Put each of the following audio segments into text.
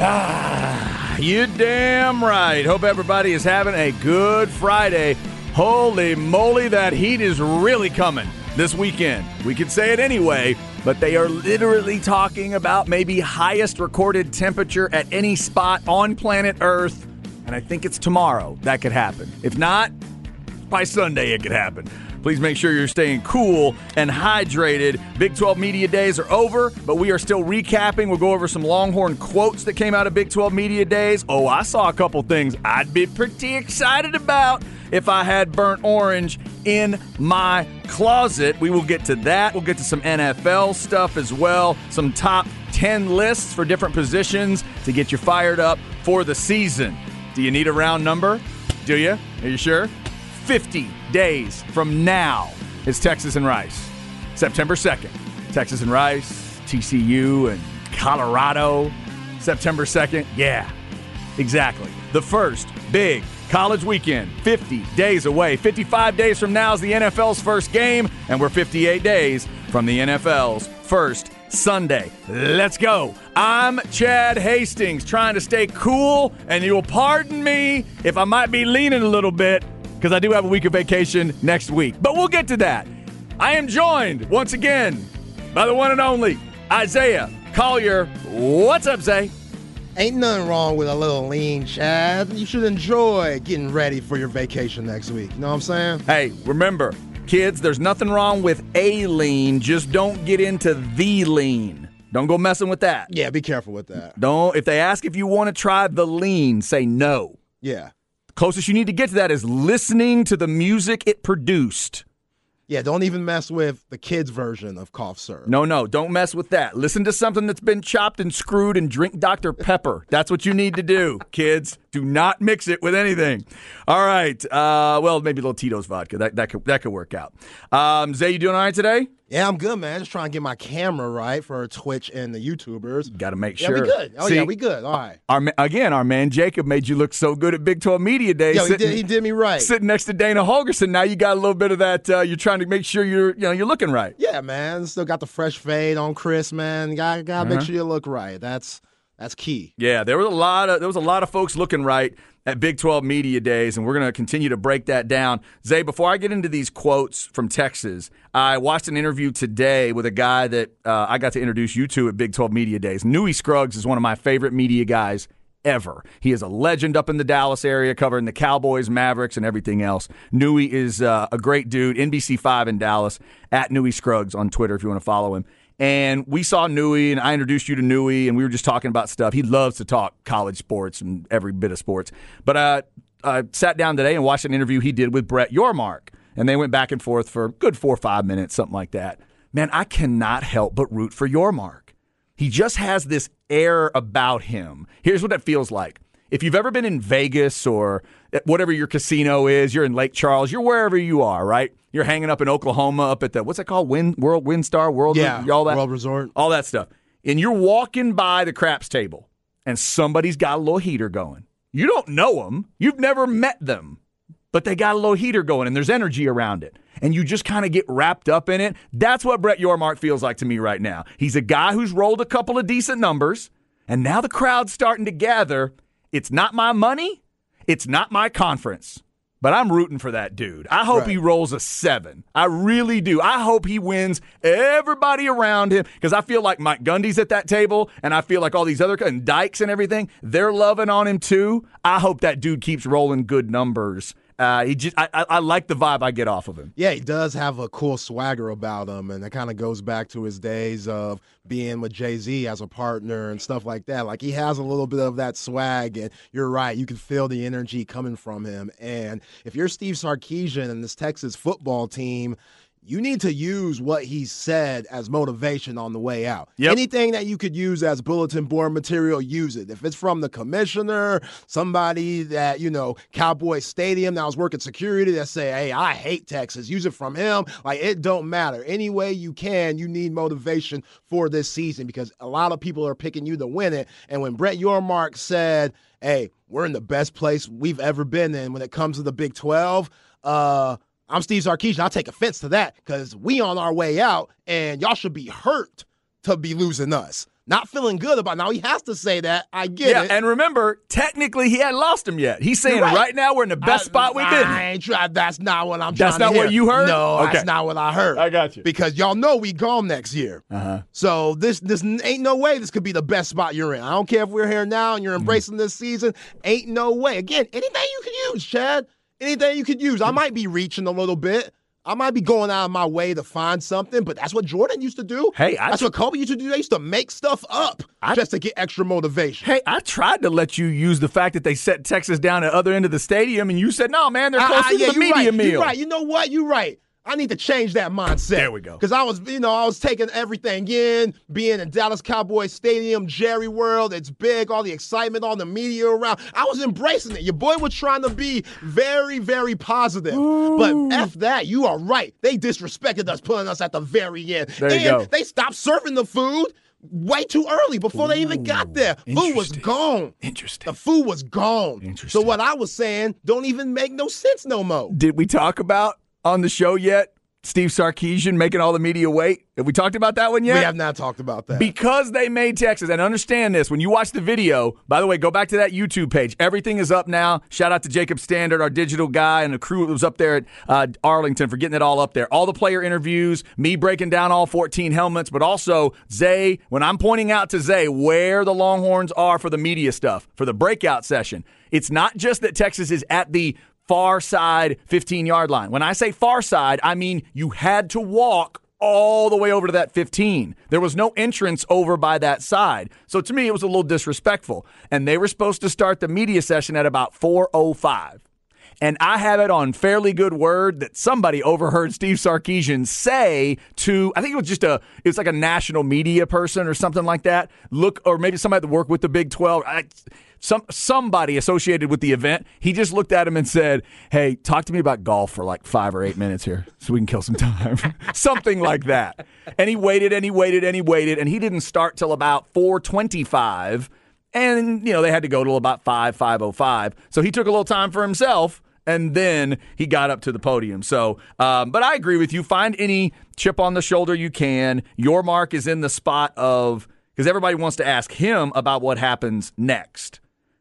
Ah, you damn right. Hope everybody is having a good Friday. Holy moly, that heat is really coming this weekend. We could say it anyway, but they are literally talking about maybe highest recorded temperature at any spot on planet Earth. And I think it's tomorrow that could happen. If not, by Sunday it could happen. Please make sure you're staying cool and hydrated. Big 12 Media Days are over, but we are still recapping. We'll go over some Longhorn quotes that came out of Big 12 Media Days. Oh, I saw a couple things I'd be pretty excited about if I had burnt orange in my closet. We will get to that. We'll get to some NFL stuff as well, some top 10 lists for different positions to get you fired up for the season. Do you need a round number? Do you? Are you sure? 50 days from now is Texas and Rice. September 2nd, Texas and Rice, TCU, and Colorado. September 2nd, yeah, exactly. The first big college weekend, 50 days away. 55 days from now is the NFL's first game, and we're 58 days from the NFL's first Sunday. Let's go. I'm Chad Hastings, trying to stay cool, and you'll pardon me if I might be leaning a little bit because I do have a week of vacation next week. But we'll get to that. I am joined once again by the one and only Isaiah Collier. What's up, Zay? Ain't nothing wrong with a little lean, Chad. You should enjoy getting ready for your vacation next week. You know what I'm saying? Hey, remember, kids, there's nothing wrong with a lean. Just don't get into the lean. Don't go messing with that. Yeah, be careful with that. Don't. If they ask if you want to try the lean, say no. Yeah. Closest you need to get to that is listening to the music it produced. Yeah, don't even mess with the kids' version of cough syrup. No, no, don't mess with that. Listen to something that's been chopped and screwed and drink Dr. Pepper. That's what you need to do, kids. Do not mix it with anything. All right. Uh, well, maybe a little Tito's vodka. That, that, could, that could work out. Um, Zay, you doing all right today? Yeah, I'm good, man. Just trying to get my camera right for Twitch and the YouTubers. Got to make Yeah, sure. we good. Oh See, yeah, we good. All right. Our, again, our man Jacob made you look so good at Big 12 Media Day. Yo, he did, he did me right. sitting next to Dana Holgorsen. Now you got a little bit of that. Uh, you're trying to make sure you're, you know, you're looking right. Yeah, man. Still got the fresh fade on Chris, man. Gotta, gotta Uh-huh. make sure you look right. That's that's key. Yeah, there was a lot of there was a lot of folks looking right at Big 12 Media Days, and we're going to continue to break that down. Zay, before I get into these quotes from Texas, I watched an interview today with a guy that uh, I got to introduce you to at Big 12 Media Days. Newy Scruggs is one of my favorite media guys ever. He is a legend up in the Dallas area, covering the Cowboys, Mavericks, and everything else. Newy is uh, a great dude. NBC5 in Dallas at Newy Scruggs on Twitter if you want to follow him. And we saw Newy, and I introduced you to Newy, and we were just talking about stuff. He loves to talk college sports and every bit of sports. But uh, I sat down today and watched an interview he did with Brett Yormark, and they went back and forth for good four or five minutes, something like that. Man, I cannot help but root for Yormark. He just has this air about him. Here's what it feels like. If you've ever been in Vegas or whatever your casino is, you're in Lake Charles, you're wherever you are, right? You're hanging up in Oklahoma up at the what's that called? Wind World WinStar World Yeah, all that World Resort. all that stuff. And you're walking by the craps table and somebody's got a little heater going. You don't know them. You've never met them. But they got a little heater going and there's energy around it. And you just kind of get wrapped up in it. That's what Brett Yormark feels like to me right now. He's a guy who's rolled a couple of decent numbers, and now the crowd's starting to gather. It's not my money, it's not my conference. But I'm rooting for that dude. I hope Right. he rolls a seven. I really do. I hope he wins everybody around him because I feel like Mike Gundy's at that table, and I feel like all these other and Dykes and everything, they're loving on him too. I hope that dude keeps rolling good numbers Uh, he just, I, I, I like the vibe I get off of him. Yeah, he does have a cool swagger about him, and that kind of goes back to his days of being with Jay Z as a partner and stuff like that. Like he has a little bit of that swag, and you're right, you can feel the energy coming from him. And if you're Steve Sarkisian and this Texas football team, you need to use what he said as motivation on the way out. Yep. Anything that you could use as bulletin board material, use it. If it's from the commissioner, somebody that, you know, Cowboy Stadium that was working security that say, hey, I hate Texas, use it from him. Like it don't matter. Any way you can, you need motivation for this season because a lot of people are picking you to win it. And when Brett Yormark said, hey, we're in the best place we've ever been in when it comes to the Big 12, uh, I'm Steve Sarkisian. I take offense to that because we on our way out, and y'all should be hurt to be losing us. Not feeling good about. Now he has to say that. I get it. Yeah, it. and remember, technically, he hadn't lost him yet. He's saying right. right. now we're in the best I- spot we've been. I ain't try, That's not what I'm. Trying. That's not what you heard? No, Okay. that's not what I heard. I got you. Because y'all know we gone next year. Uh-huh. So this this ain't no way this could be the best spot you're in. I don't care if we're here now and you're Mm-hmm. embracing this season. Ain't no way. Again, anything you can use, Chad. Anything you could use. I might be reaching a little bit. I might be going out of my way to find something, but that's what Jordan used to do. Hey, I- that's what Kobe used to do. They used to make stuff up I- just to get extra motivation. Hey, I tried to let you use the fact that they set Texas down at the other end of the stadium, and you said, "No, man, they're Ah, close ah, to yeah, the media right. meal." You're right. You know what? You're right. I need to change that mindset. There we go. Because I was, you know, I was taking everything in, being in Dallas Cowboys Stadium, Jerry World. It's big, all the excitement, all the media around. I was embracing it. Your boy was trying to be very, very positive. But F that. You are right. They disrespected us, putting us at the very end. There you and go. they stopped serving the food way too early before they even got there. Food was gone. Interesting. The food was gone. Interesting. So what I was saying don't even make no sense no more. Did we talk about on the show yet? Steve Sarkisian making all the media wait. Have we talked about that one yet? We have not talked about that. Because they made Texas, and understand this, when you watch the video, by the way, go back to that YouTube page. Everything is up now. Shout out to Jacob Standard, our digital guy, and the crew that was up there at uh, Arlington for getting it all up there. All the player interviews, me breaking down all 14 helmets, but also Zay, when I'm pointing out to Zay where the Longhorns are for the media stuff, for the breakout session, it's not just that Texas is at the far side 15 yard line. When I say far side, I mean you had to walk all the way over to that 15. There was no entrance over by that side. So to me, it was a little disrespectful. And they were supposed to start the media session at about 405. And I have it on fairly good word that somebody overheard Steve Sarkisian say to, I think it was just a, it was like a national media person or something like that. Look, or maybe somebody that worked with the Big 12. I, some somebody associated with the event. He just looked at him and said, "Hey, talk to me about golf for like five or eight minutes here, so we can kill some time." Something like that. And he waited and he waited and he waited, and he didn't start till about four twenty-five. And you know they had to go till about five five oh five. So he took a little time for himself, and then he got up to the podium. So, um, but I agree with you. Find any chip on the shoulder you can. Yormark is in the spot of because everybody wants to ask him about what happens next.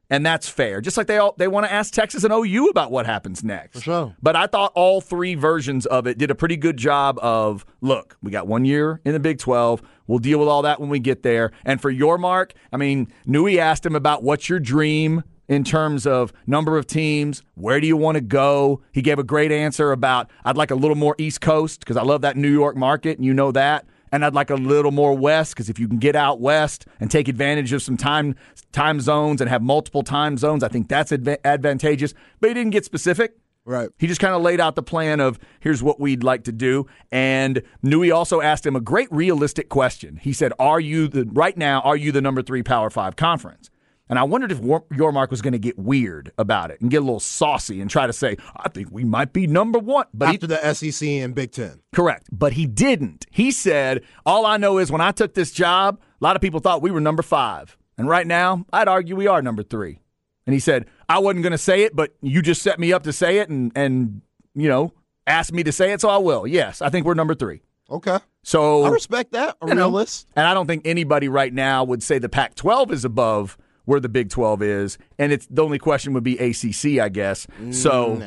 And that's fair. Just like they all they want to ask Texas and OU about what happens next. For sure. But I thought all three versions of it did a pretty good job of look, we got one year in the Big 12. We'll deal with all that when we get there. And for Yormark, I mean, Newy asked him about what's your dream in terms of number of teams, where do you want to go? He gave a great answer about I'd like a little more East Coast because I love that New York market and you know that and I'd like a little more west because if you can get out west and take advantage of some time time zones and have multiple time zones, I think that's adva- advantageous. But he didn't get specific. Right. He just kind of laid out the plan of here's what we'd like to do. And Newy also asked him a great realistic question. He said, "Are you the right now? Are you the number three Power Five conference?" And I wondered if War- Yormark was going to get weird about it and get a little saucy and try to say, "I think we might be number one." But he, After the SEC and Big Ten. Correct. But he didn't. He said, All I know is when I took this job, a lot of people thought we were number five. And right now, I'd argue we are number three. And he said, I wasn't going to say it, but you just set me up to say it and, and, you know, asked me to say it, so I will. Yes, I think we're number three. Okay. So I respect that. A you know. And I don't think anybody right now would say the Pac 12 is above where the Big 12 is. And it's the only question would be ACC, I guess. So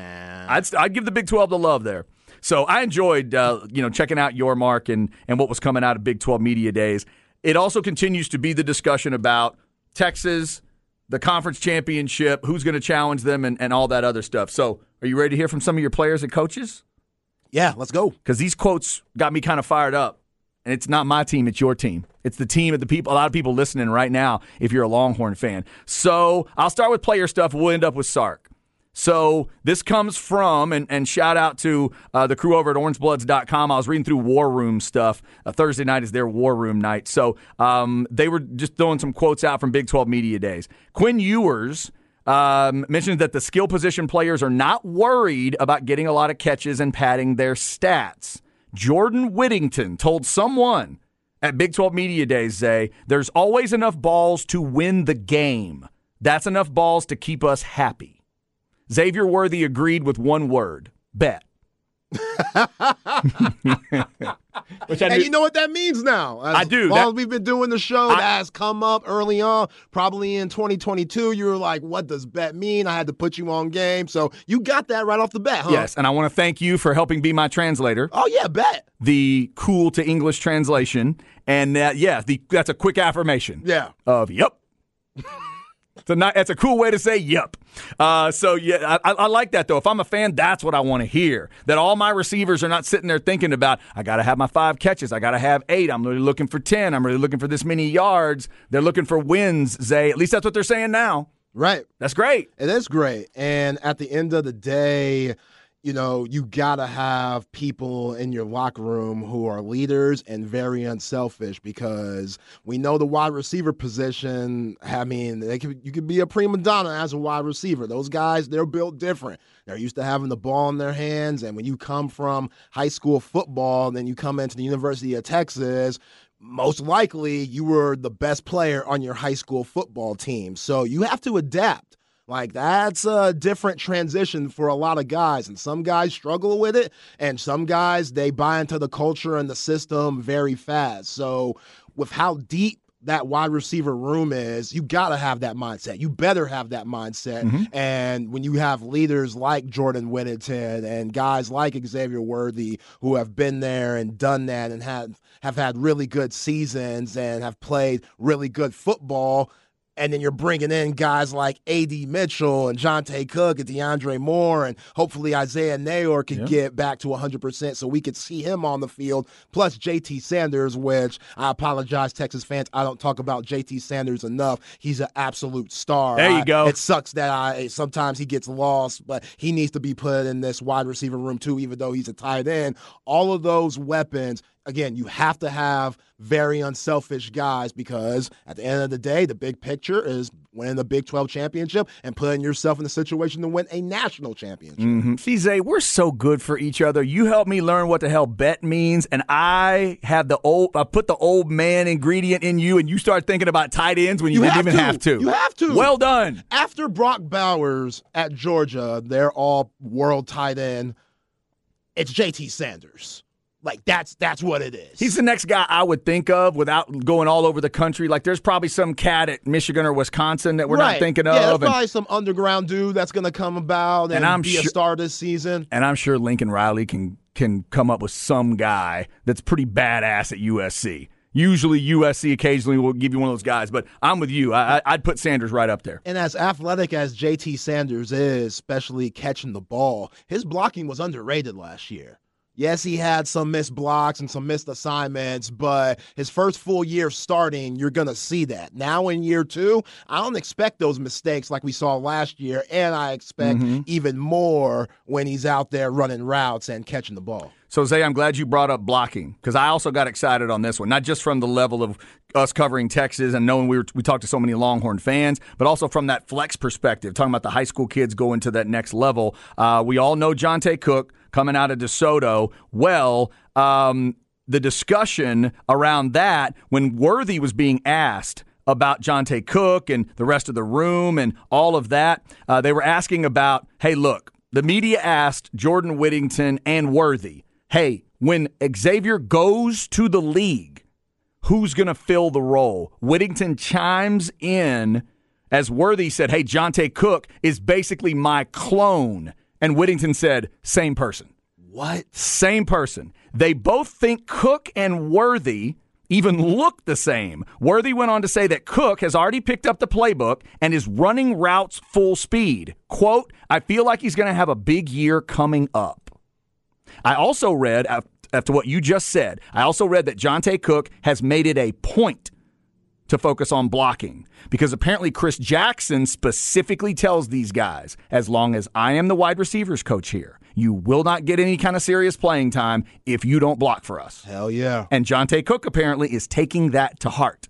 I'd, I'd give the Big 12 the love there. So I enjoyed, uh, you know, checking out Yormark and, and what was coming out of Big 12 Media Days. It also continues to be the discussion about Texas, the conference championship, who's going to challenge them, and, and all that other stuff. So, are you ready to hear from some of your players and coaches? Yeah, let's go. Because these quotes got me kind of fired up. And it's not my team, it's your team. It's the team of the people, a lot of people listening right now if you're a Longhorn fan. So I'll start with player stuff. We'll end up with Sark. So this comes from, and, and shout out to uh, the crew over at orangebloods.com. I was reading through War Room stuff. Uh, Thursday night is their War Room night. So um, they were just throwing some quotes out from Big 12 Media Days. Quinn Ewers um, mentioned that the skill position players are not worried about getting a lot of catches and padding their stats. Jordan Whittington told someone at Big 12 Media Days, Zay, there's always enough balls to win the game. That's enough balls to keep us happy. Xavier Worthy agreed with one word bet. Which I and you know what that means now. As I do. As long as we've been doing the show, I, that has come up early on. Probably in 2022, you were like, "What does bet mean?" I had to put you on game, so you got that right off the bat, huh? Yes, and I want to thank you for helping be my translator. Oh yeah, bet the cool to English translation, and that yeah, the, that's a quick affirmation. Yeah. Of yep. Not, it's a cool way to say yep. Uh, so yeah, I, I, like that though. If I'm a fan, that's what I want to hear. That all my receivers are not sitting there thinking about I got to have my five catches, I got to have eight. I'm really looking for ten. I'm really looking for this many yards. They're looking for wins. Zay, at least that's what they're saying now. Right. That's great. It is great. And at the end of the day, you know, you gotta have people in your locker room who are leaders and very unselfish because we know the wide receiver position. I mean, they you could be a prima donna as a wide receiver. Those guys, they're built different. They're used to having the ball in their hands, and when you come from high school football, then you come into the University of Texas. Most likely, you were the best player on your high school football team. So you have to adapt. Like that's a different transition for a lot of guys. And some guys struggle with it, and some guys they buy into the culture and the system very fast. So with how deep that wide receiver room is, you got to have that mindset. You better have that mindset. Mm-hmm. And when you have leaders like Jordan Whittington and guys like Xavier Worthy who have been there and done that and have have had really good seasons and have played really good football, and then you're bringing in guys like A.D. Mitchell and Johntay Cook and DeAndre Moore, and hopefully Isaiah Neyor can yeah. get back to 100% so we could see him on the field. Plus JT Sanders, which I apologize, Texas fans, I don't talk about JT Sanders enough. He's an absolute star. There you go. it sucks that I sometimes he gets lost, but he needs to be put in this wide receiver room too, even though he's a tight end. All of those weapons again, you have to have very unselfish guys because at the end of the day, the big picture is winning the Big 12 championship and putting yourself in a situation to win a national championship. mm hmm we're so good for each other. You helped me learn what the hell bet means, and I have the old, I put the old man ingredient in you, and you start thinking about tight ends when you, you didn't even to. have to. You have to. Well done. After Brock Bowers at Georgia, they're all world tight end. It's JT Sanders. Like that's that's what it is. He's the next guy I would think of without going all over the country. Like there's probably some cat at Michigan or Wisconsin that we're right. not thinking yeah, of. There's probably some underground dude that's going to come about and, and I'm be sure, a star this season. And I'm sure Lincoln Riley can can come up with some guy that's pretty badass at USC. Usually USC occasionally will give you one of those guys, but I'm with you. I, would put Sanders right up there. And as athletic as JT Sanders is, especially catching the ball, his blocking was underrated last year. Yes, he had some missed blocks and some missed assignments, but his first full year starting, you're going to see that. Now in year two, I don't expect those mistakes like we saw last year, and I expect mm-hmm. even more when he's out there running routes and catching the ball. So, Zay, I'm glad you brought up blocking because I also got excited on this one, not just from the level of us covering Texas and knowing we were, we talked to so many Longhorn fans, but also from that flex perspective, talking about the high school kids going to that next level. Uh, we all know Johntay Cook coming out of DeSoto. Well, um, the discussion around that when Worthy was being asked about Johntay Cook and the rest of the room and all of that, uh, they were asking about, hey, look, the media asked Jordan Whittington and Worthy, hey, when Xavier goes to the league, who's going to fill the role? Whittington chimes in as Worthy said, hey, Johntay Cook is basically my clone. And Whittington said, same person. What? Same person. They both think Cook and Worthy even look the same. Worthy went on to say that Cook has already picked up the playbook and is running routes full speed. Quote, I feel like he's going to have a big year coming up. I also read, after what you just said, I also read that Johntay Cook has made it a point to focus on blocking because apparently Chris Jackson specifically tells these guys, as long as I am the wide receivers coach here, you will not get any kind of serious playing time if you don't block for us. Hell yeah. And Johntay Cook apparently is taking that to heart.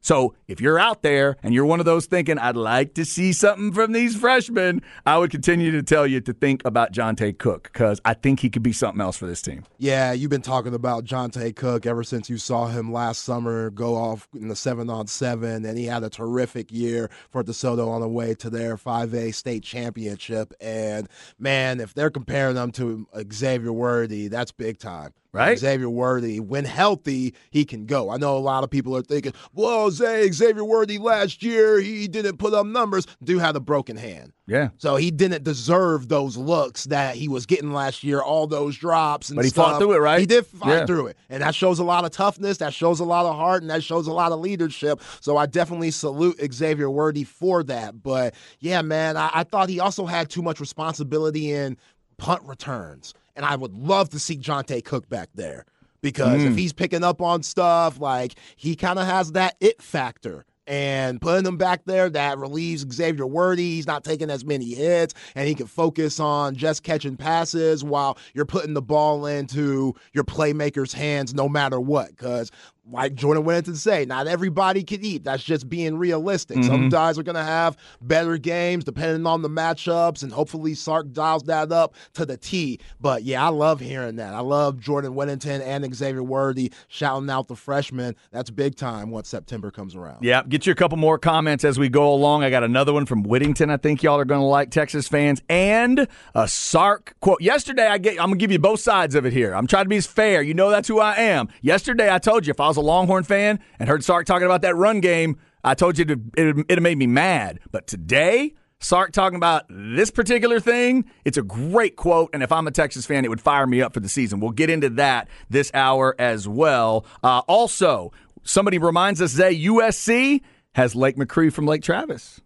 So if you're out there and you're one of those thinking, I'd like to see something from these freshmen, I would continue to tell you to think about Johntay Cook because I think he could be something else for this team. Yeah, you've been talking about Johntay Cook ever since you saw him last summer go off in the seven on seven, and he had a terrific year for DeSoto on the way to their 5A state championship. And man, if they're comparing them to Xavier Worthy, that's big time right? Xavier Worthy, when healthy, he can go. I know a lot of people are thinking, well, Zay, Xavier Worthy last year, he didn't put up numbers. Do had a broken hand. Yeah. So he didn't deserve those looks that he was getting last year, all those drops and But he stuff. fought through it, right? He did fight Yeah. through it. And that shows a lot of toughness, that shows a lot of heart, and that shows a lot of leadership. So I definitely salute Xavier Worthy for that. But yeah, man, I, I thought he also had too much responsibility in punt returns. And I would love to see Johntay Cook back there because if mm. he's picking up on stuff, like he kind of has that it factor. And putting him back there, that relieves Xavier Worthy. He's not taking as many hits, and he can focus on just catching passes while you're putting the ball into your playmaker's hands no matter what. Because like Jordan Whittington say, not everybody can eat. That's just being realistic. Some mm-hmm. guys are going to have better games depending on the matchups, and hopefully Sark dials that up to the T. But yeah, I love hearing that. I love Jordan Whittington and Xavier Worthy shouting out the freshmen. That's big time once September comes around. Yeah, get you a couple more comments as we go along. I got another one from Whittington. I think y'all are going to like Texas fans and a Sark quote. Yesterday, I get. I'm gonna give you both sides of it here. I'm trying to be as fair. You know that's who I am. Yesterday, I told you if I was a Longhorn fan and heard Sark talking about that run game, I told you it'd, it'd, it'd made me mad. But today. Sark talking about this particular thing, it's a great quote. And if I'm a Texas fan, it would fire me up for the season. We'll get into that this hour as well. Uh, also, somebody reminds us that USC has Lake McRee from Lake Travis.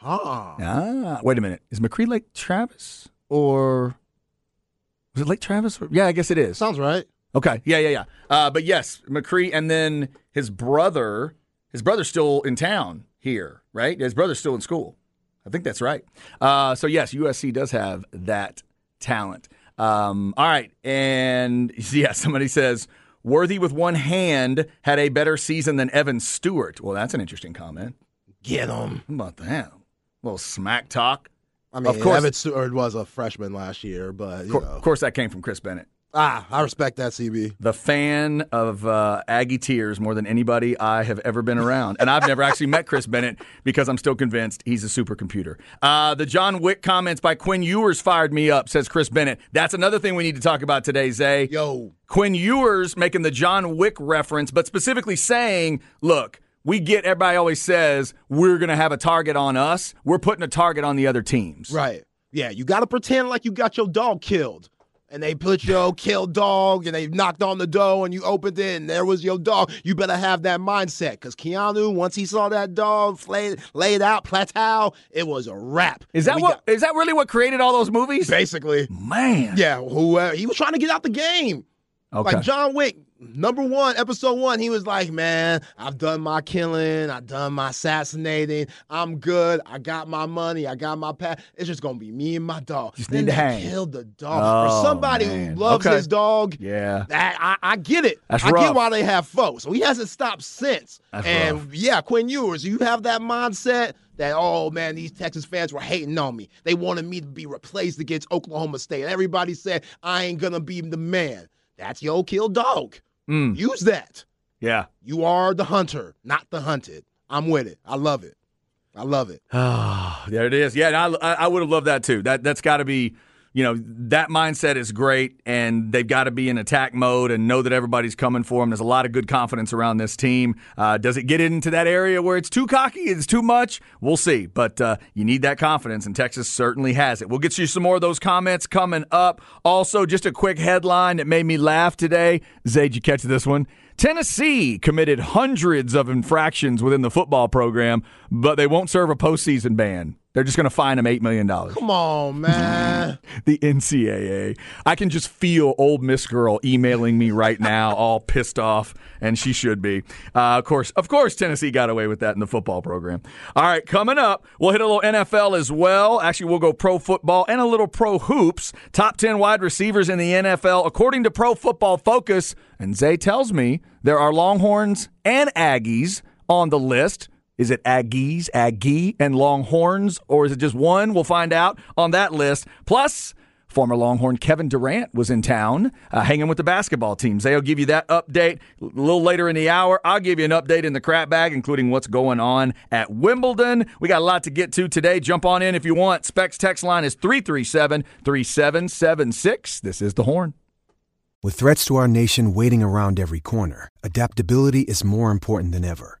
Ah, wait a minute. Is McRee Lake Travis or was it Lake Travis? Yeah, I guess it is. Sounds right. Okay. Yeah, yeah, yeah. Uh, but yes, McRee, and then his brother. His brother's still in town here, right? His brother's still in school. I think that's right. Uh, so yes, USC does have that talent. Um, all right, and yeah, somebody says Worthy with one hand had a better season than Evan Stewart. Well, that's an interesting comment. Get him. How about that? A little smack talk. I mean, Of course- Evan Stewart was a freshman last year, but you Of course, that came from Chris Bennett. Ah, I respect that, CB. the fan of uh, Aggie Tears more than anybody I have ever been around. And I've never actually met Chris Bennett because I'm still convinced he's a supercomputer. Uh, the John Wick comments by Quinn Ewers fired me up, says Chris Bennett. That's another thing we need to talk about today, Zay. Yo, Quinn Ewers making the John Wick reference, but specifically saying, look, we get everybody always says we're going to have a target on us. We're putting a target on the other teams. Right. Yeah, you got to pretend like you got your dog killed. And they put your killed dog and they knocked on the door and you opened it and there was your dog. You better have that mindset because Keanu, once he saw that dog laid, laid out, plateau, it was a wrap. Is that what? got- Is that really what created all those movies? basically. Man. Yeah, whoever. He was trying to get out the game. Okay. Like John Wick, number one, episode one, he was like, Man, I've done my killing, I've done my assassinating, I'm good, I got my money, I got my pet. It's just gonna be me and my dog. Just then need to hang. killed the dog. Oh, For somebody man. who loves Okay. his dog, yeah. that I, I get it. That's I rough. get why they have foes. So he hasn't stopped since. That's and rough. yeah, Quinn Ewers, you have that mindset that oh man, these Texas fans were hating on me. They wanted me to be replaced against Oklahoma State. And everybody said I ain't gonna be the man. That's your kill dog. Mm. Use that. Yeah. You are the hunter, not the hunted. I'm with it. I love it. I love it. Ah, there it is. Yeah, I, I I would have loved that too. That that's got to be, you know, that mindset is great, and they've got to be in attack mode and know that everybody's coming for them. There's a lot of good confidence around this team. Uh, does it get into that area where it's too cocky? It's too much? We'll see. But uh, you need that confidence, and Texas certainly has it. We'll get you some more of those comments coming up. Also, just a quick headline that made me laugh today. Zay, did you catch this one? Tennessee committed hundreds of infractions within the football program, but they won't serve a postseason ban. They're just going to fine him $8 million. Come on, man. the NCAA. I can just feel Ole Miss Girl emailing me right now, all pissed off, and she should be. Uh, of course, of course, Tennessee got away with that in the football program. All right, coming up, we'll hit a little NFL as well. Actually, we'll go pro football and a little pro hoops. Top 10 wide receivers in the NFL, according to Pro Football Focus. And Zay tells me there are Longhorns and Aggies on the list. Is it Aggies, Aggie, and Longhorns, or is it just one? We'll find out on that list. Plus, former Longhorn Kevin Durant was in town uh, hanging with the basketball teams. They'll give you that update a little later in the hour. I'll give you an update in the crap bag, including what's going on at Wimbledon. We got a lot to get to today. Jump on in if you want. Specs text line is 337 3776. This is The Horn. With threats to our nation waiting around every corner, adaptability is more important than ever.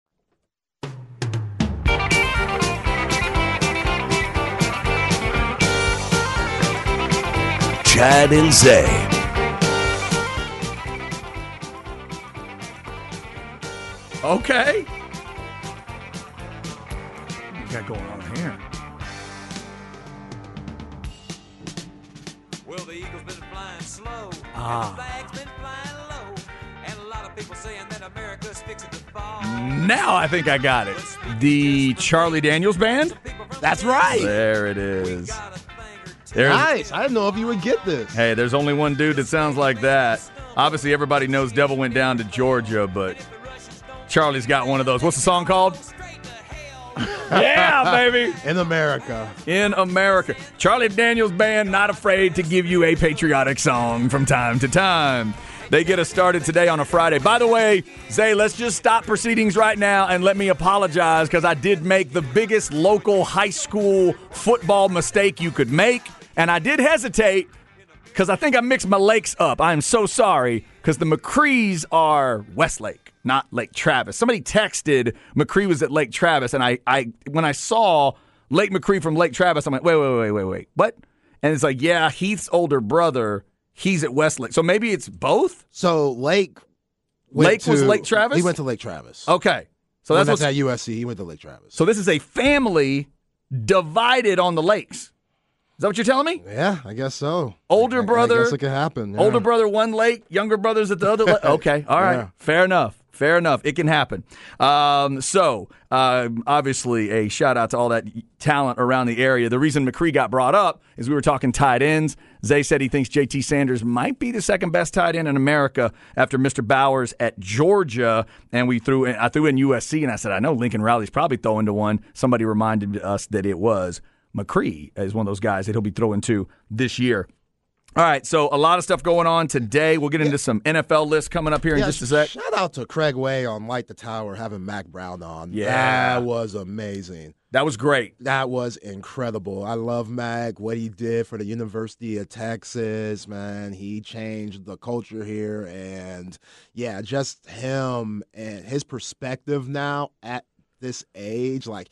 Chad and Zay. Okay. What we got going on here? Well, the eagle's been flying slow. Ah. And the flag's been flying low. And a lot of people saying that America's fixing to fall. Now I think I got it. The Charlie Daniels Band? That's right. There it is. There's, Nice. I didn't know if you would get this. hey, there's only one dude that sounds like that. Obviously, everybody knows Devil went down to Georgia, but Charlie's got one of those. What's the song called? yeah, baby. In America. In America. Charlie Daniels Band, not afraid to give you a patriotic song from time to time. They get us started today on a Friday. By the way, Zay, let's just stop proceedings right now and let me apologize because I did make the biggest local high school football mistake you could make. And I did hesitate because I think I mixed my lakes up. I am so sorry because the McRees are Westlake, not Lake Travis. Somebody texted McRee was at Lake Travis, and I, I when I saw Lake McRee from Lake Travis, I'm like, wait, wait, wait, wait, wait, what? And it's like, yeah, Heath's older brother, he's at Westlake, so maybe it's both. So Lake. Lake was Lake Travis? He went to Lake Travis. Okay, so that's that's at USC. He went to Lake Travis. so this is a family divided on the lakes. Is that what you're telling me? yeah, I guess so. Older I- I brother- guess it could happen. yeah. Older brother one lake, younger brothers at the other lake. Okay, all right, Yeah. fair enough. Fair enough. It can happen. Um, so, uh, obviously, a shout out to all that talent around the area. The reason McRee got brought up is we were talking tight ends. Zay said he thinks JT Sanders might be the second best tight end in America after Mr. Bowers at Georgia. And we threw in, I threw in USC, and I said, I know Lincoln Riley's probably throwing to one. Somebody reminded us that it was McRee is one of those guys that he'll be throwing to this year. All right, so a lot of stuff going on today. We'll get into some NFL lists coming up here in Yeah, just a sec. Shout out to Craig Way on Light the Tower having Mack Brown on. Yeah. That was amazing. That was great. That was incredible. I love Mack, what he did for the University of Texas, man. He changed the culture here. And yeah, just him and his perspective now at this age, like,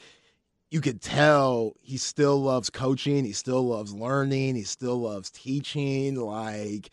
you could tell he still loves coaching. He still loves learning. He still loves teaching. Like,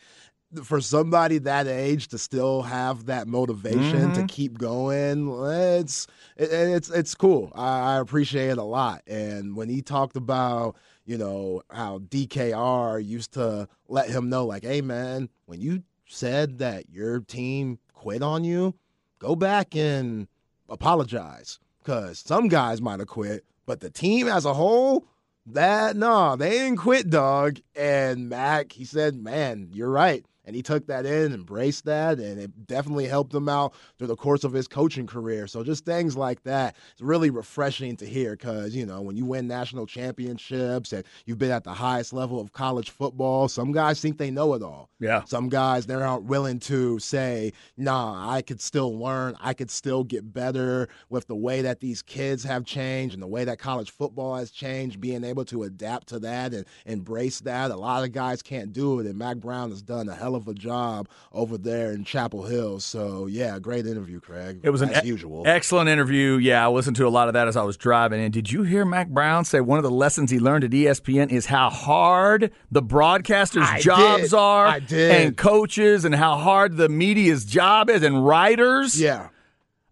for somebody that age to still have that motivation to mm-hmm. keep going, it's it, it's it's cool. I, I appreciate it a lot. And when he talked about you know how DKR used to let him know, like, hey man, when you said that your team quit on you, go back and apologize because some guys might have quit, but the team as a whole. That no, they didn't quit, dog. And Mack, he said, "Man, you're right." And he took that in, embraced that, and it definitely helped him out through the course of his coaching career. So just things like that, it's really refreshing to hear because, you know, when you win national championships and you've been at the highest level of college football, some guys think they know it all. Yeah. Some guys, they aren't willing to say, nah, I could still learn. I could still get better with the way that these kids have changed and the way that college football has changed, being able to adapt to that and embrace that. A lot of guys can't do it, and Mack Brown has done a hell of a job over there in Chapel Hill. So, yeah, great interview, Craig. It was an as e- usual. excellent interview. Yeah, I listened to a lot of that as I was driving. And did you hear Mack Brown say one of the lessons he learned at ESPN is how hard the broadcasters' I jobs did. are, I did. and coaches, and how hard the media's job is, and writers. yeah.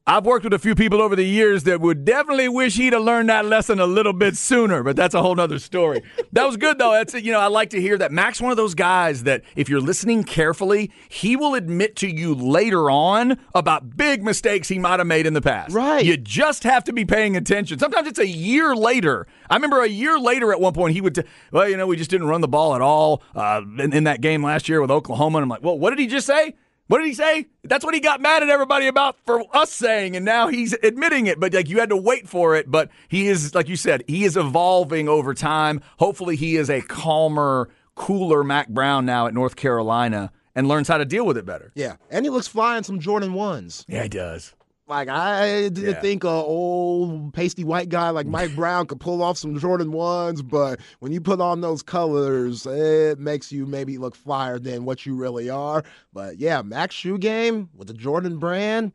I've worked with a few people over the years that would definitely wish he'd have learned that lesson a little bit sooner, but that's a whole nother story. that was good though. That's you know, I like to hear that. Mack's one of those guys that if you're listening carefully, he will admit to you later on about big mistakes he might have made in the past. Right. You just have to be paying attention. Sometimes it's a year later. I remember a year later at one point he would, t- well, you know, we just didn't run the ball at all uh, in, in that game last year with Oklahoma. And I'm like, well, what did he just say? What did he say? That's what he got mad at everybody about for us saying, and now he's admitting it. But like you had to wait for it. But he is, like you said, he is evolving over time. Hopefully, he is a calmer, cooler Mack Brown now at North Carolina and learns how to deal with it better. Yeah. And he looks fly in some Jordan 1s. Yeah, he does. Like I didn't Yeah. think a old pasty white guy like Mike Brown could pull off some Jordan ones, but when you put on those colors, it makes you maybe look flyer than what you really are. But yeah, Mack's shoe game with the Jordan brand,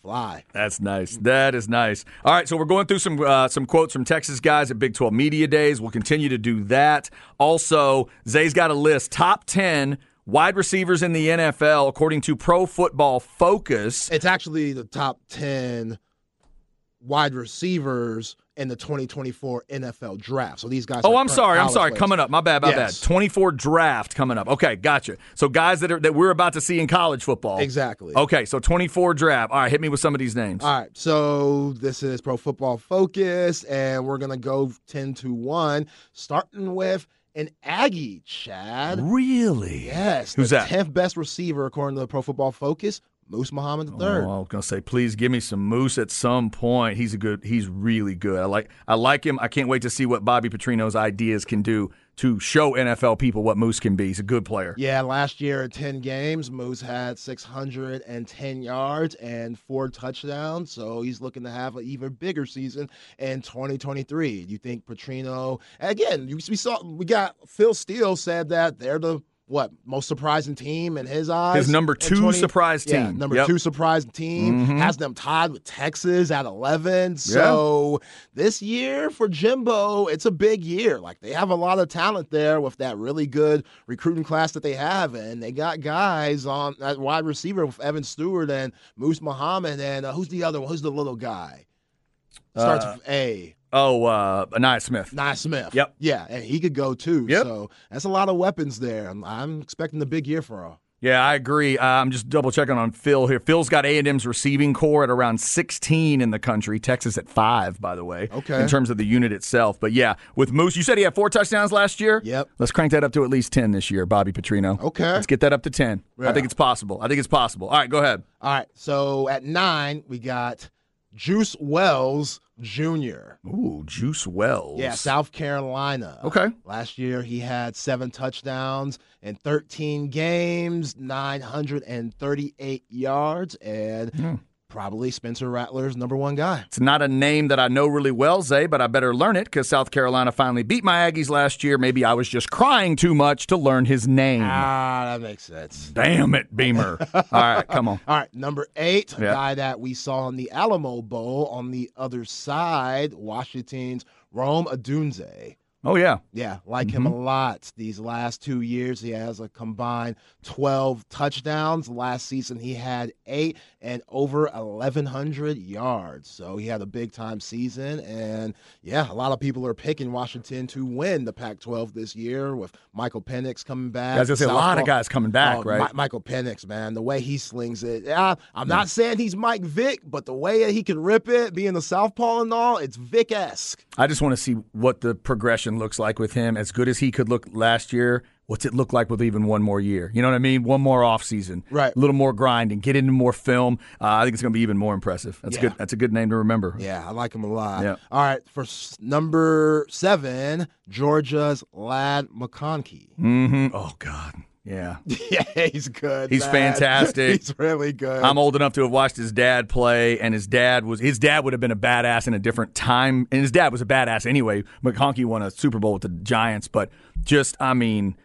fly. That's nice. That is nice. All right, so we're going through some uh, some quotes from Texas guys at Big 12 Media Days. We'll continue to do that. Also, Zay's got a list top 10 wide receivers in the NFL according to Pro Football Focus. It's actually the top ten wide receivers in the 2024 NFL draft. So these guys. Oh, I'm sorry. I'm sorry. players. Coming up. My bad. My Yes. bad. 24 draft coming up. Okay, gotcha. So guys that are that we're about to see in college football. Exactly. Okay, so 24 draft. All right, hit me with some of these names. All right, so this is Pro Football Focus, and we're gonna go ten to one, starting with an Aggie, Chad. Really? Yes, Who's the that? tenth best receiver according to the Pro Football Focus, Moose Muhammad III. Oh, I was gonna say, please give me some Moose at some point. He's a good. He's really good. I like. I like him. I can't wait to see what Bobby Petrino's ideas can do to show NFL people what Moose can be. He's a good player. Yeah, last year in 10 games, Moose had 610 yards and four touchdowns. So he's looking to have an even bigger season in 2023. Do you think Petrino, again, we saw, we got Phil Steele said that they're the what most surprising team in his eyes. His number two surprise Yeah, team. number Yep. two surprise team Mhm. has them tied with Texas at 11. So this year for Jimbo, it's a big year. Like they have a lot of talent there with that really good recruiting class that they have, and they got guys on that wide receiver with Evan Stewart and Moose Muhammad, and uh, who's the other one? Who's the little guy? Starts Uh, with A. Oh, uh, Anaya Smith. Nye Smith. Yep. Yeah, and he could go too. Yep. So that's a lot of weapons there. I'm, I'm expecting a big year for him. Yeah, I agree. Uh, I'm just double checking on Phil here. Phil's got A&M's receiving corps at around 16 in the country. Texas at five, by the way. Okay. In terms of the unit itself, but yeah, with Moose, you said he had four touchdowns last year. Yep. Let's crank that up to at least 10 this year, Bobby Petrino. Okay. Let's get that up to 10. I think it's possible. I think it's possible. All right, go ahead. All right. So at nine, we got Juice Wells Jr. Ooh, Juice Wells. Yeah, South Carolina. Okay. Last year, he had seven touchdowns in 13 games, 938 yards, and Hmm. Probably Spencer Rattler's number one guy. It's not a name that I know really well, Zay, but I better learn it because South Carolina finally beat my Aggies last year. Maybe I was just crying too much to learn his name. Ah, that makes sense. Damn it, Beamer. All right, come on. All right, number eight, Yeah. guy that we saw in the Alamo Bowl on the other side, Washington's Rome Odunze. Oh, yeah. Yeah, like him a mm-hmm. lot. These last two years, he has a combined 12 touchdowns. Last season, he had eight and over 1,100 yards. So he had a big time season. And yeah, a lot of people are picking Washington to win the Pac 12 this year with Michael Penix coming back. I was to say, a lot of guys coming back, Oh, right? Mi- Michael Penix, man, the way he slings it. Yeah, I'm not saying he's Mike Vick, but the way that he can rip it, being the southpaw and all, it's Vick esque. I just want to see what the progression looks like with him. As good as he could look last year, what's it look like with even one more year? You know what I mean? One more off season, Right. A little more grinding, get into more film. Uh, I think it's going to be even more impressive. That's Yeah. good. That's a good name to remember. Yeah, I like him a lot. Yeah. All right, for s- number seven, Georgia's Ladd McConkey. hmm Oh God, yeah. yeah, he's good. He's man. fantastic. he's really good. I'm old enough to have watched his dad play, and his dad was his dad would have been a badass in a different time, and his dad was a badass anyway. McConkey won a Super Bowl with the Giants, but just I mean,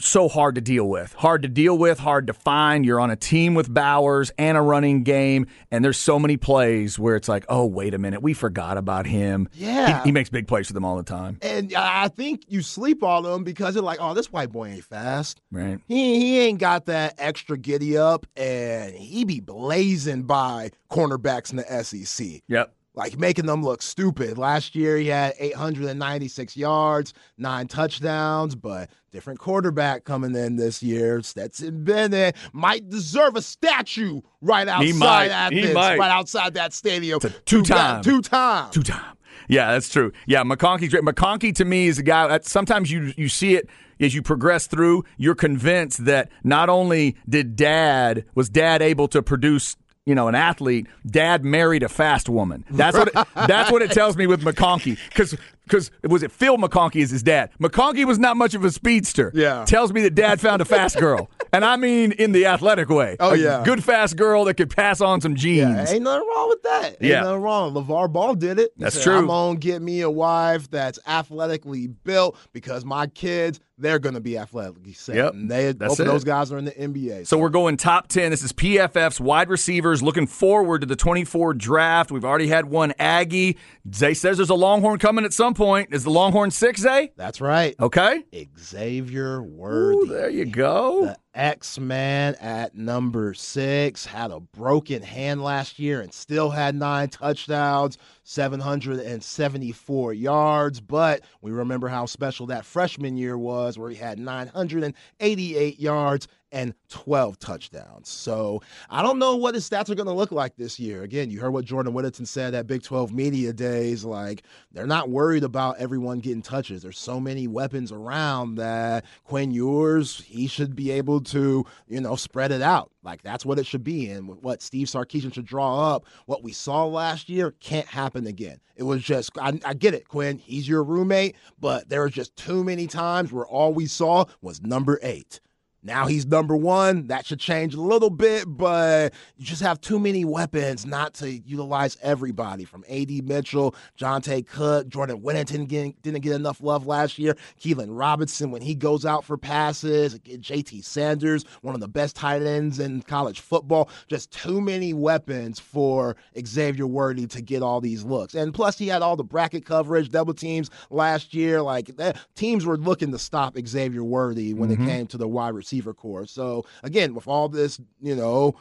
so hard to deal with, hard to deal with, hard to find. You're on a team with Bowers and a running game, and there's so many plays where it's like, oh wait a minute, we forgot about him. Yeah. he, he makes big plays for them all the time. and I think you sleep on them because you're like, oh, this white boy ain't fast. Right. He he ain't got that extra giddy up, and he be blazing by cornerbacks in the SEC. Yep. Like making them look stupid. Last year he had 896 yards, nine touchdowns, but different quarterback coming in this year. Stetson Bennett might deserve a statue right outside. Athens, right outside that stadium. It's two-time. two time. Two time. Yeah, that's true. Yeah, McConkey's great. McConkey to me is a guy that sometimes you you see it as you progress through, you're convinced that not only did dad was dad able to produce you know, an athlete, dad married a fast woman. That's what it, that's what it tells me with McConkey. Because because was it Phil McConkey is his dad? McConkey was not much of a speedster. Yeah. tells me that dad found a fast girl, and I mean in the athletic way. Oh, A yeah. good fast girl that could pass on some genes. Yeah, ain't nothing wrong with that. Ain't Yeah. nothing wrong. LeVar Ball did it. That's said, true. I'm going to get me a wife that's athletically built because my kids, they're going to be athletically set. Yep, And they, that's both it. those guys are in the NBA. So we're going top 10. This is PFF's wide receivers looking forward to the 24 draft. We've already had one Aggie. Zay says there's a Longhorn coming at some point. Is the Longhorn 6, Zay? that's right. Okay. Xavier Ooh, Worthy. there you go. The X Man at number six had a broken hand last year and still had nine touchdowns, 774 yards. But we remember how special that freshman year was, where he had 988 yards and 12 touchdowns. So I don't know what his stats are going to look like this year. Again, you heard what Jordan Whittington said at Big 12 Media Days. Like, they're not worried about everyone getting touches. There's so many weapons around that Quinn Ewers, he should be able to, you know, spread it out. Like, that's what it should be. And what Steve Sarkisian should draw up, what we saw last year, can't happen again. It was just, I, I get it, Quinn. He's your roommate, but there was just too many times where all we saw was number eight. Now he's number one. That should change a little bit, but you just have too many weapons not to utilize everybody from A.D. Mitchell, Johntay Cook, Jordan Whittington getting, didn't get enough love last year. Keilan Robinson, when he goes out for passes, J.T. Sanders, one of the best tight ends in college football. Just too many weapons for Xavier Worthy to get all these looks. And plus, he had all the bracket coverage, double teams last year. Like, teams were looking to stop Xavier Worthy when it mm-hmm. came to the wide receiver corps. So again, with all this, you know,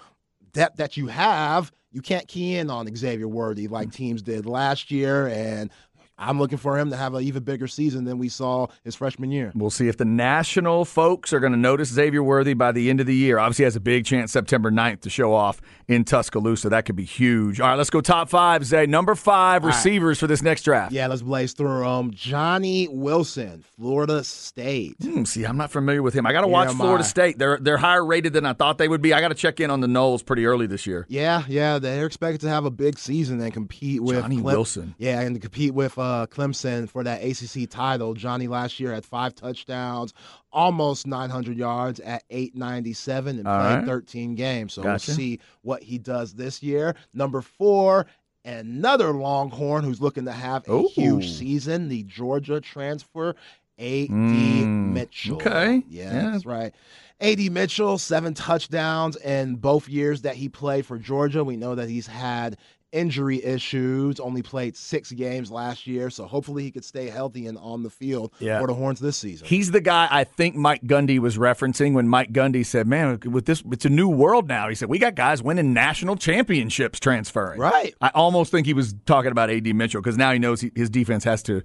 depth that you have, you can't key in on Xavier Worthy like mm. teams did last year. And I'm looking for him to have an even bigger season than we saw his freshman year. We'll see if the national folks are going to notice Xavier Worthy by the end of the year. Obviously, has a big chance September 9th to show off in Tuscaloosa. That could be huge. All right, let's go top five, Zay. Number five receivers for this next draft. Yeah, let's blaze through them. Johnny Wilson, Florida State. Hmm, see, I'm not familiar with him. I got to watch Florida I. State. They're they're higher rated than I thought they would be. I got to check in on the Noles pretty early this year. Yeah, yeah, they're expected to have a big season and compete with Johnny Wilson. Yeah, and compete with uh, Clemson for that ACC title. Johnny last year had five touchdowns, almost 900 yards at 897, and All played right. 13 games. So Gotcha. we'll see what he does this year. Number four. Another Longhorn who's looking to have a Ooh. huge season, the Georgia transfer, A.D. Mm, Mitchell. okay. Yeah, Yeah. that's right. A.D. Mitchell, seven touchdowns in both years that he played for Georgia. We know that he's had injury issues, only played six games last year. So hopefully he could stay healthy and on the field Yeah. for the Horns this season. He's the guy I think Mike Gundy was referencing when Mike Gundy said, "Man, with this, it's a new world now." He said, "We got guys winning national championships transferring." Right. I almost think he was talking about AD Mitchell because now he knows he, his defense has to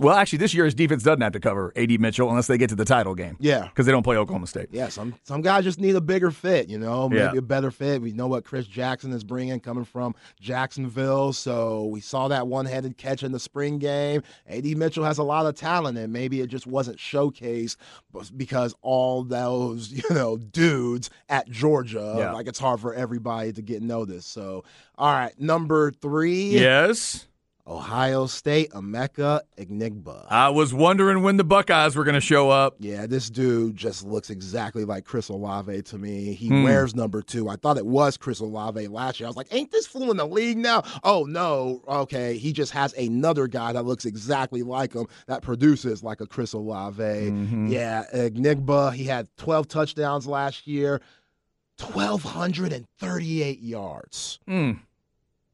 well, actually, this year his defense doesn't have to cover AD Mitchell unless they get to the title game. Yeah. because they don't play Oklahoma State. Yeah, some some guys just need a bigger fit, you know, maybe Yeah. a better fit. We know what Chris Jackson is bringing coming from Jacksonville, so we saw that one-handed catch in the spring game. AD Mitchell has a lot of talent, and maybe it just wasn't showcased because all those you know dudes at Georgia, Yeah. like it's hard for everybody to get noticed. So, all right, number three, Yes, Ohio State, Emeka Egbuka. I was wondering when the Buckeyes were going to show up. Yeah, this dude just looks exactly like Chris Olave to me. He Hmm. wears number two. I thought it was Chris Olave last year. I was like, ain't this fool in the league now? Oh, no. Okay. He just has another guy that looks exactly like him that produces like a Chris Olave. Mm-hmm. Yeah, Egbuka, he had 12 touchdowns last year, 1,238 yards. Mm.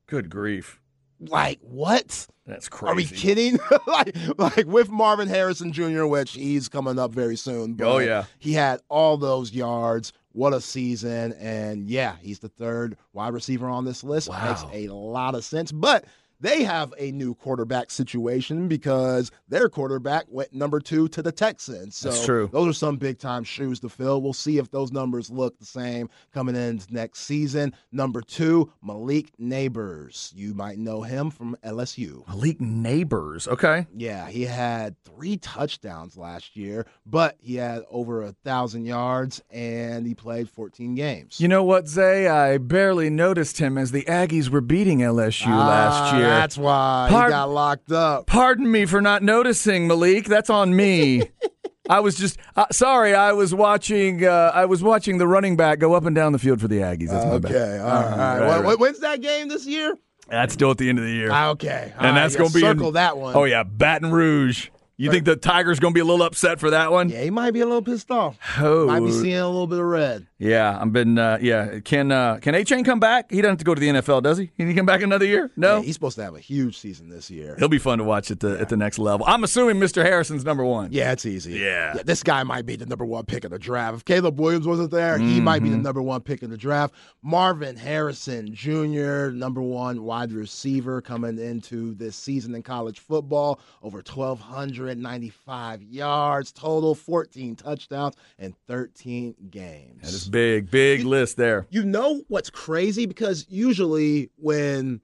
Good grief, Like, what? that's crazy. Are we kidding? like, like with Marvin Harrison Jr., which he's coming up very soon. Oh, but Oh, yeah. he had all those yards. What a season! And yeah, he's the third wide receiver on this list. Wow. Makes a lot of sense. But they have a new quarterback situation because their quarterback went number two to the Texans. So That's true. those are some big time shoes to fill. We'll see if those numbers look the same coming in next season. Number two, Malik Nabers. You might know him from LSU. Malik Nabers. Okay. Yeah, he had three touchdowns last year, but he had over a thousand yards and he played 14 games. You know what, Zay? I barely noticed him as the Aggies were beating LSU Ah, last year. That's why he got locked up. Pardon me for not noticing, Malik. That's on me. I was just uh, sorry. I was watching. Uh, I was watching the running back go up and down the field for the Aggies. That's my bad. Okay, all right. Uh-huh, all right. right, Wh- right. When's that game this year? That's still at the end of the year, Ah, Okay, all and that's yeah, going to be in- circle that one. Oh yeah, Baton Rouge. You think the Tigers going to be a little upset for that one? yeah, he might be a little pissed off. Oh, Might be seeing a little bit of red. Yeah. I've been. Uh, yeah. Can uh, Can Achane come back? He doesn't have to go to the NFL, does he? Can he come back another year? No. Yeah, he's supposed to have a huge season this year. He'll be fun to watch at the at the next level. I'm assuming Mr. Harrison's number one. Yeah, it's easy. Yeah. This guy might be the number one pick in the draft. If Caleb Williams wasn't there, he might be the number one pick in the draft. Marvin Harrison Jr., number one wide receiver coming into this season in college football. Over 1,295 yards total, 14 touchdowns, and 13 games. Big, big list there. You know what's crazy? Because usually when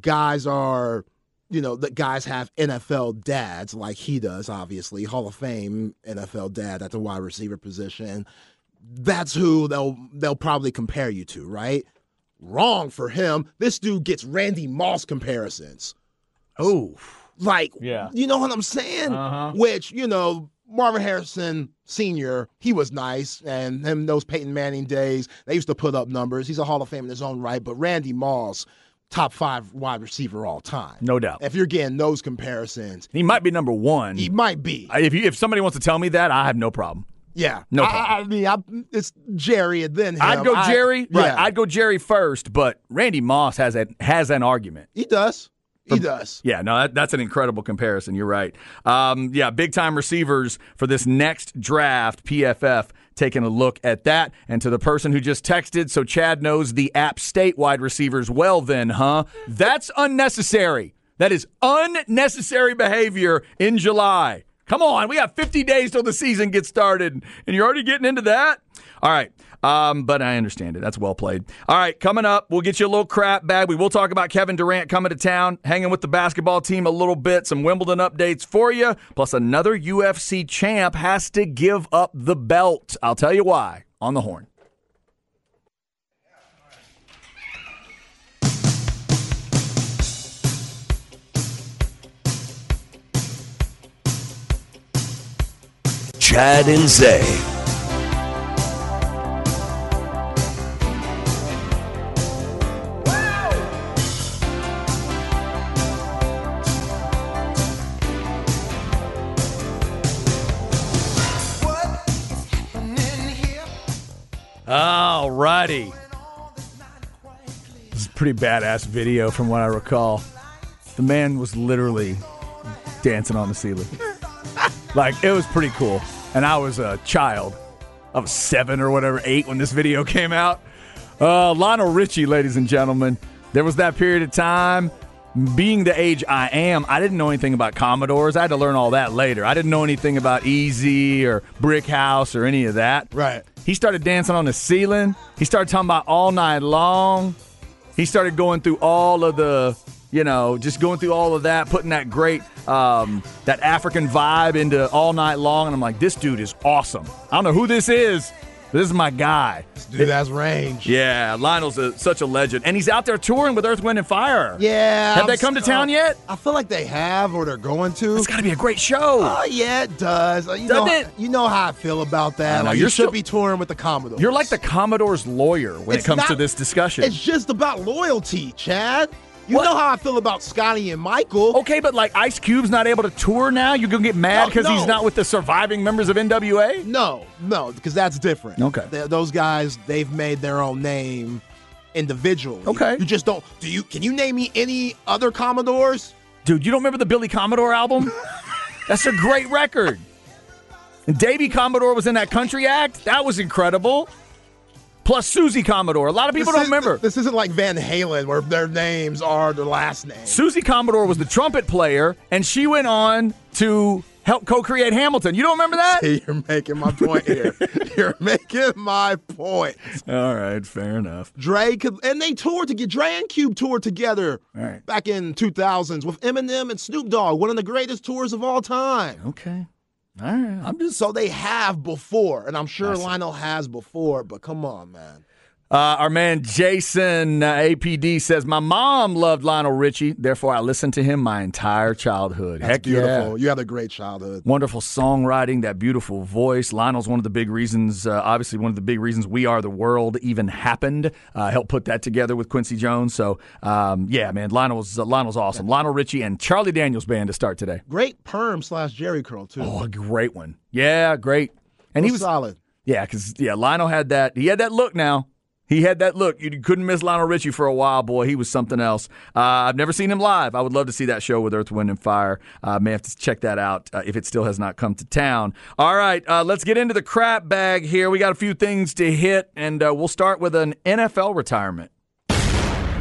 guys are, you know, the guys have NFL dads like he does, obviously, Hall of Fame NFL dad at the wide receiver position. That's who they'll they'll probably compare you to, right? Wrong for him. This dude gets Randy Moss comparisons. Oh, Like, Yeah. you know what I'm saying? Uh-huh. Which, you know, Marvin Harrison Sr., he was nice, and him those Peyton Manning days, they used to put up numbers. He's a Hall of Fame in his own right, but Randy Moss, top five wide receiver all time. no doubt. If you're getting those comparisons, He might be number one. he might be. If you, if somebody wants to tell me that, I have no problem. yeah. No I- problem. I, mean, I, it's Jerry and then him. I'd go I- Jerry. yeah, Right. I'd go Jerry first, but Randy Moss has a has an argument. he does. He does. Yeah, no, that, that's an incredible comparison. You're right. Um, yeah, big time receivers for this next draft. PFF taking a look at that. And to the person who just texted, so Chad knows the App State wide receivers well, then, huh? That's unnecessary. That is unnecessary behavior in July. Come on, we got 50 days till the season gets started, and you're already getting into that? All right. Um, but I understand it. That's well played. All right, coming up, we'll get you a little crap bag. We will talk about Kevin Durant coming to town, hanging with the basketball team a little bit, some Wimbledon updates for you, plus another UFC champ has to give up the belt. I'll tell you why on the horn. Chad and Zay. All righty. This is a pretty badass video from what I recall. The man was literally dancing on the ceiling. like, it was pretty cool. And I was a child. I was seven or whatever, eight when this video came out. Uh, Lionel Richie, ladies and gentlemen. There was that period of time being the age I am, I didn't know anything about Commodores. I had to learn all that later. I didn't know anything about Easy or Brick House or any of that. Right. He started dancing on the ceiling. He started talking about all night long. He started going through all of the, you know, just going through all of that, putting that great, um, that African vibe into all night long. And I'm like, this dude is awesome. I don't know who this is. but This is my guy. Dude, that's range. Yeah, Lionel's a, such a legend, and he's out there touring with Earth, Wind, and Fire. Yeah. Have I'm they come to town uh, yet? I feel like they have or they're going to. It's got to be a great show. Oh yeah, it does. Uh, You Doesn't know, it? you know how I feel about that. Like, you're should still- be touring with the Commodores. You're like the Commodore's lawyer when It's it comes to this discussion. It's just about loyalty, Chad. You What? know how I feel about Scotty and Michael. Okay, but like Ice Cube's not able to tour now. You're gonna get mad No, because he's not with the surviving members of NWA. No, no, because that's different. Okay. Th- those guys, they've made their own name individually. Okay. You just don't. Do you? Can you name me any other Commodores? Dude, you don't remember the Billy Commodore album? That's a great record. And Davey Commodore was in that country act. That was incredible. Plus Susie Commodore. A lot of people This don't remember. This isn't like Van Halen, where their names are their last name. Susie Commodore was the trumpet player, and she went on to help co-create Hamilton. You don't remember that? You're making my point here. You're making my point. All right, fair enough. Dre could, and they toured to get Dre and Cube toured together right. back in 2000s with Eminem and Snoop Dogg, one of the greatest tours of all time. Okay. All right. I'm just So they have before, and I'm sure Lionel has before, but come on, man. Uh, our man Jason uh, APD says, My mom loved Lionel Richie, therefore I listened to him my entire childhood. That's Heck beautiful. yeah. You had a great childhood. Wonderful songwriting, that beautiful voice. Lionel's one of the big reasons, uh, obviously, one of the big reasons We Are the World even happened. Uh, helped put that together with Quincy Jones. So, um, yeah, man, Lionel's, uh, Lionel's awesome. Lionel Richie and Charlie Daniels Band to start today. Great perm slash Jheri curl too. Oh, a great one. Yeah, great. And he was solid. Yeah, because yeah, Lionel had that. He had that look. Now he had that look. You couldn't miss Lionel Richie for a while, boy. He was something else. Uh, I've never seen him live. I would love to see that show with Earth, Wind, and Fire. Uh, may have to check that out uh, if it still has not come to town. All right, uh, let's get into the crap bag here. We got a few things to hit, and uh, we'll start with an NFL retirement.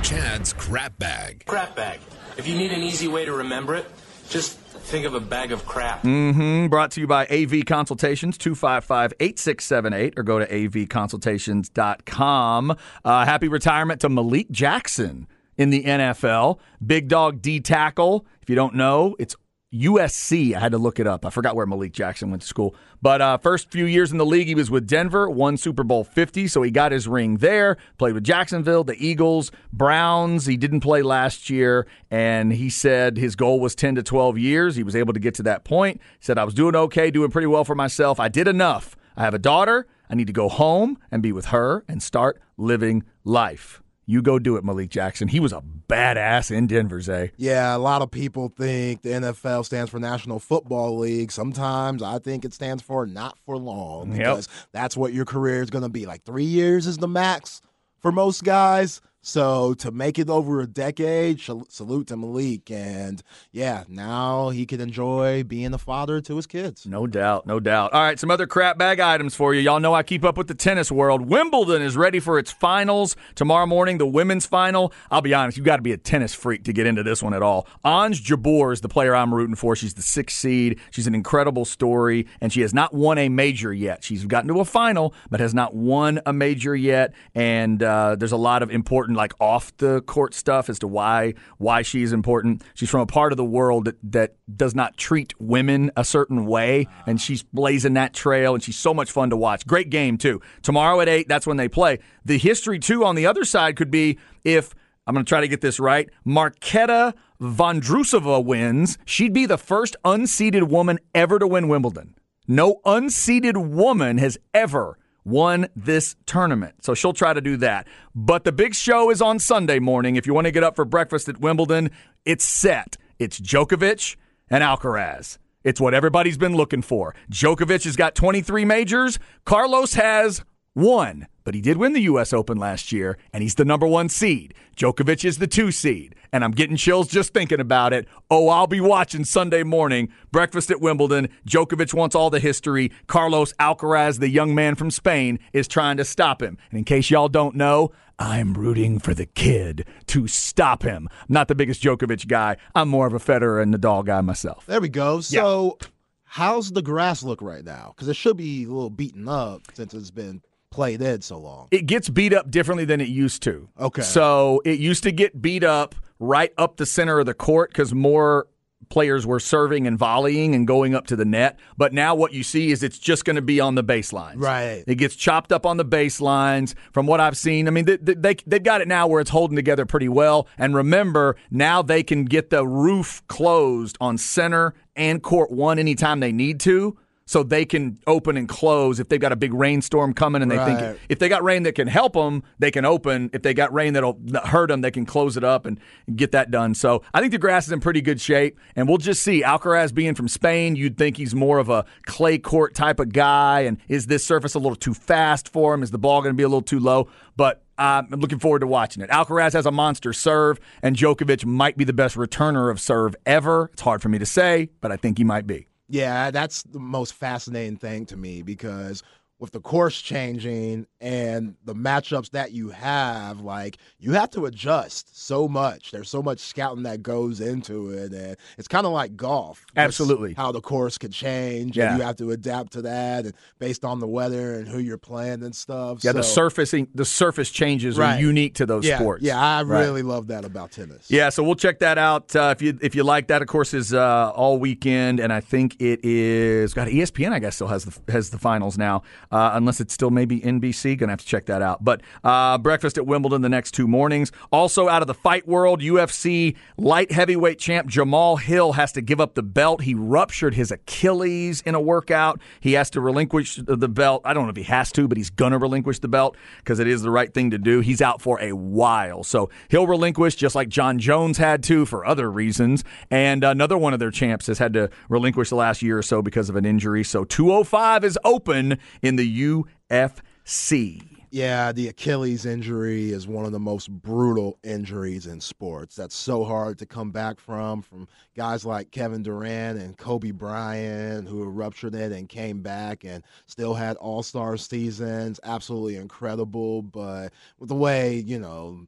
Chad's crap bag. Crap bag. If you need an easy way to remember it, just think of a bag of crap. Mm-hmm. Brought to you by AV Consultations, 255 8678, or go to avconsultations.com. Uh, happy retirement to Malik Jackson in the NFL. Big dog D tackle. If you don't know, it's USC. I had to look it up. I forgot where Malik Jackson went to school. But uh, first few years in the league, he was with Denver, won Super Bowl 50, so he got his ring there. Played with Jacksonville, the Eagles, Browns. He didn't play last year, and he said his goal was 10 to 12 years. He was able to get to that point. He said, I was doing okay, doing pretty well for myself. I did enough. I have a daughter. I need to go home and be with her and start living life. You go do it, Malik Jackson. He was a badass in Denver, Zay. Yeah, a lot of people think the NFL stands for National Football League. Sometimes I think it stands for not for long Yep. because that's what your career is going to be. Like three years is the max for most guys. So to make it over a decade, salute to Malik. And yeah, now he can enjoy being a father to his kids. No doubt, no doubt. All right, some other crap bag items for you. Y'all know I keep up with the tennis world. Wimbledon is ready for its finals tomorrow morning, the women's final. I'll be honest, you've got to be a tennis freak to get into this one at all. Ons Jabeur is the player I'm rooting for. She's the sixth seed. She's an incredible story, and she has not won a major yet. She's gotten to a final, but has not won a major yet. And uh, there's a lot of important, like off the court stuff as to why why she's important. She's from a part of the world that, that does not treat women a certain way, and she's blazing that trail, and she's so much fun to watch. Great game too. Tomorrow at eight, that's when they play. The history too on the other side could be if I'm going to try to get this right. Marketa Vondrusova wins. She'd be the first unseeded woman ever to win Wimbledon. No unseeded woman has ever won this tournament. So she'll try to do that. But the big show is on Sunday morning. If you want to get up for breakfast at Wimbledon, it's set. It's Djokovic and Alcaraz. It's what everybody's been looking for. Djokovic has got 23 majors. Carlos has one, but he did win the U.S. Open last year, and he's the number one seed. Djokovic is the two seed. And I'm getting chills just thinking about it. Oh, I'll be watching Sunday morning. Breakfast at Wimbledon. Djokovic wants all the history. Carlos Alcaraz, the young man from Spain, is trying to stop him. And in case y'all don't know, I'm rooting for the kid to stop him. I'm not the biggest Djokovic guy. I'm more of a Federer and Nadal guy myself. There we go. So, how's the grass look right now? Because it should be a little beaten up since it's been played in so long. It gets beat up differently than it used to. Okay. So it used to get beat up right up the center of the court because more players were serving and volleying and going up to the net. But now what you see is it's just going to be on the baselines. Right. It gets chopped up on the baselines. From what I've seen, I mean, they, they, they've got it now where it's holding together pretty well. And remember, now they can get the roof closed on center and court one anytime they need to. So they can open and close if they've got a big rainstorm coming, and they Right. think if they got rain that can help them, they can open. If they got rain that'll hurt them, they can close it up and get that done. So I think the grass is in pretty good shape, and we'll just see. Alcaraz being from Spain, you'd think he's more of a clay court type of guy. And is this surface a little too fast for him? Is the ball going to be a little too low? But I'm looking forward to watching it. Alcaraz has a monster serve, and Djokovic might be the best returner of serve ever. It's hard for me to say, but I think he might be. Yeah, that's the most fascinating thing to me because with the course changing and the matchups that you have, like you have to adjust so much. There's so much scouting that goes into it, and it's kind of like golf. Absolutely. how the course could change, Yeah. and you have to adapt to that, and based on the weather and who you're playing and stuff. Yeah, the So- surfacing, the surface changes are unique to those yeah, sports. Yeah, I Right. really love that about tennis. Yeah, so we'll check that out uh, if you if you like that. Of course, is uh, all weekend, and I think it is. God, ESPN, I guess, still has the has the finals now, uh, unless it's still maybe NBC. Gonna have to check that out. But uh, breakfast at Wimbledon the next two mornings. Also, out of the fight world, UFC light heavyweight champ Jamahal Hill has to give up the belt. He ruptured his Achilles in a workout. He has to relinquish the belt. I don't know if he has to, but he's gonna relinquish the belt because it is the right thing to do. He's out for a while, so he'll relinquish just like Jon Jones had to for other reasons. And another one of their champs has had to relinquish the last year or so because of an injury. So 205 is open in the UFC. Yeah, the Achilles injury is one of the most brutal injuries in sports. That's so hard to come back from, from guys like Kevin Durant and Kobe Bryant, who ruptured it and came back and still had all star seasons. Absolutely incredible. But with the way, you know,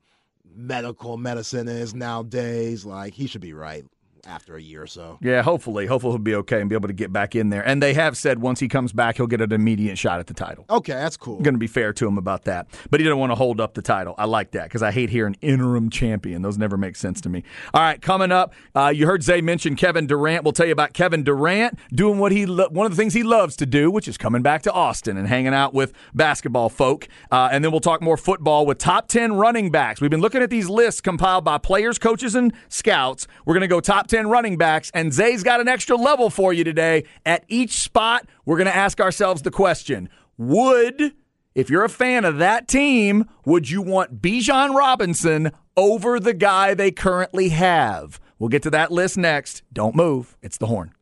medical medicine is nowadays, like he should be right after a year or so. Yeah, hopefully, hopefully he'll be okay and be able to get back in there. And they have said once he comes back, he'll get an immediate shot at the title. Okay, that's cool. going to be fair to him about that. But he didn't want to hold up the title. I like that because I hate hearing interim champion. Those never make sense to me. All right, coming up, uh, you heard Zay mention Kevin Durant. We'll tell you about Kevin Durant doing what he lo- one of the things he loves to do, which is coming back to Austin and hanging out with basketball folk. Uh, and then we'll talk more football with top ten running backs. We've been looking at these lists compiled by players, coaches, and scouts. We're going to go top ten running backs, and Zay's got an extra level for you today. At each spot, we're going to ask ourselves the question: Would if you're a fan of that team, would you want Bijan Robinson over the guy they currently have? We'll get to that list next. Don't move. It's the horn.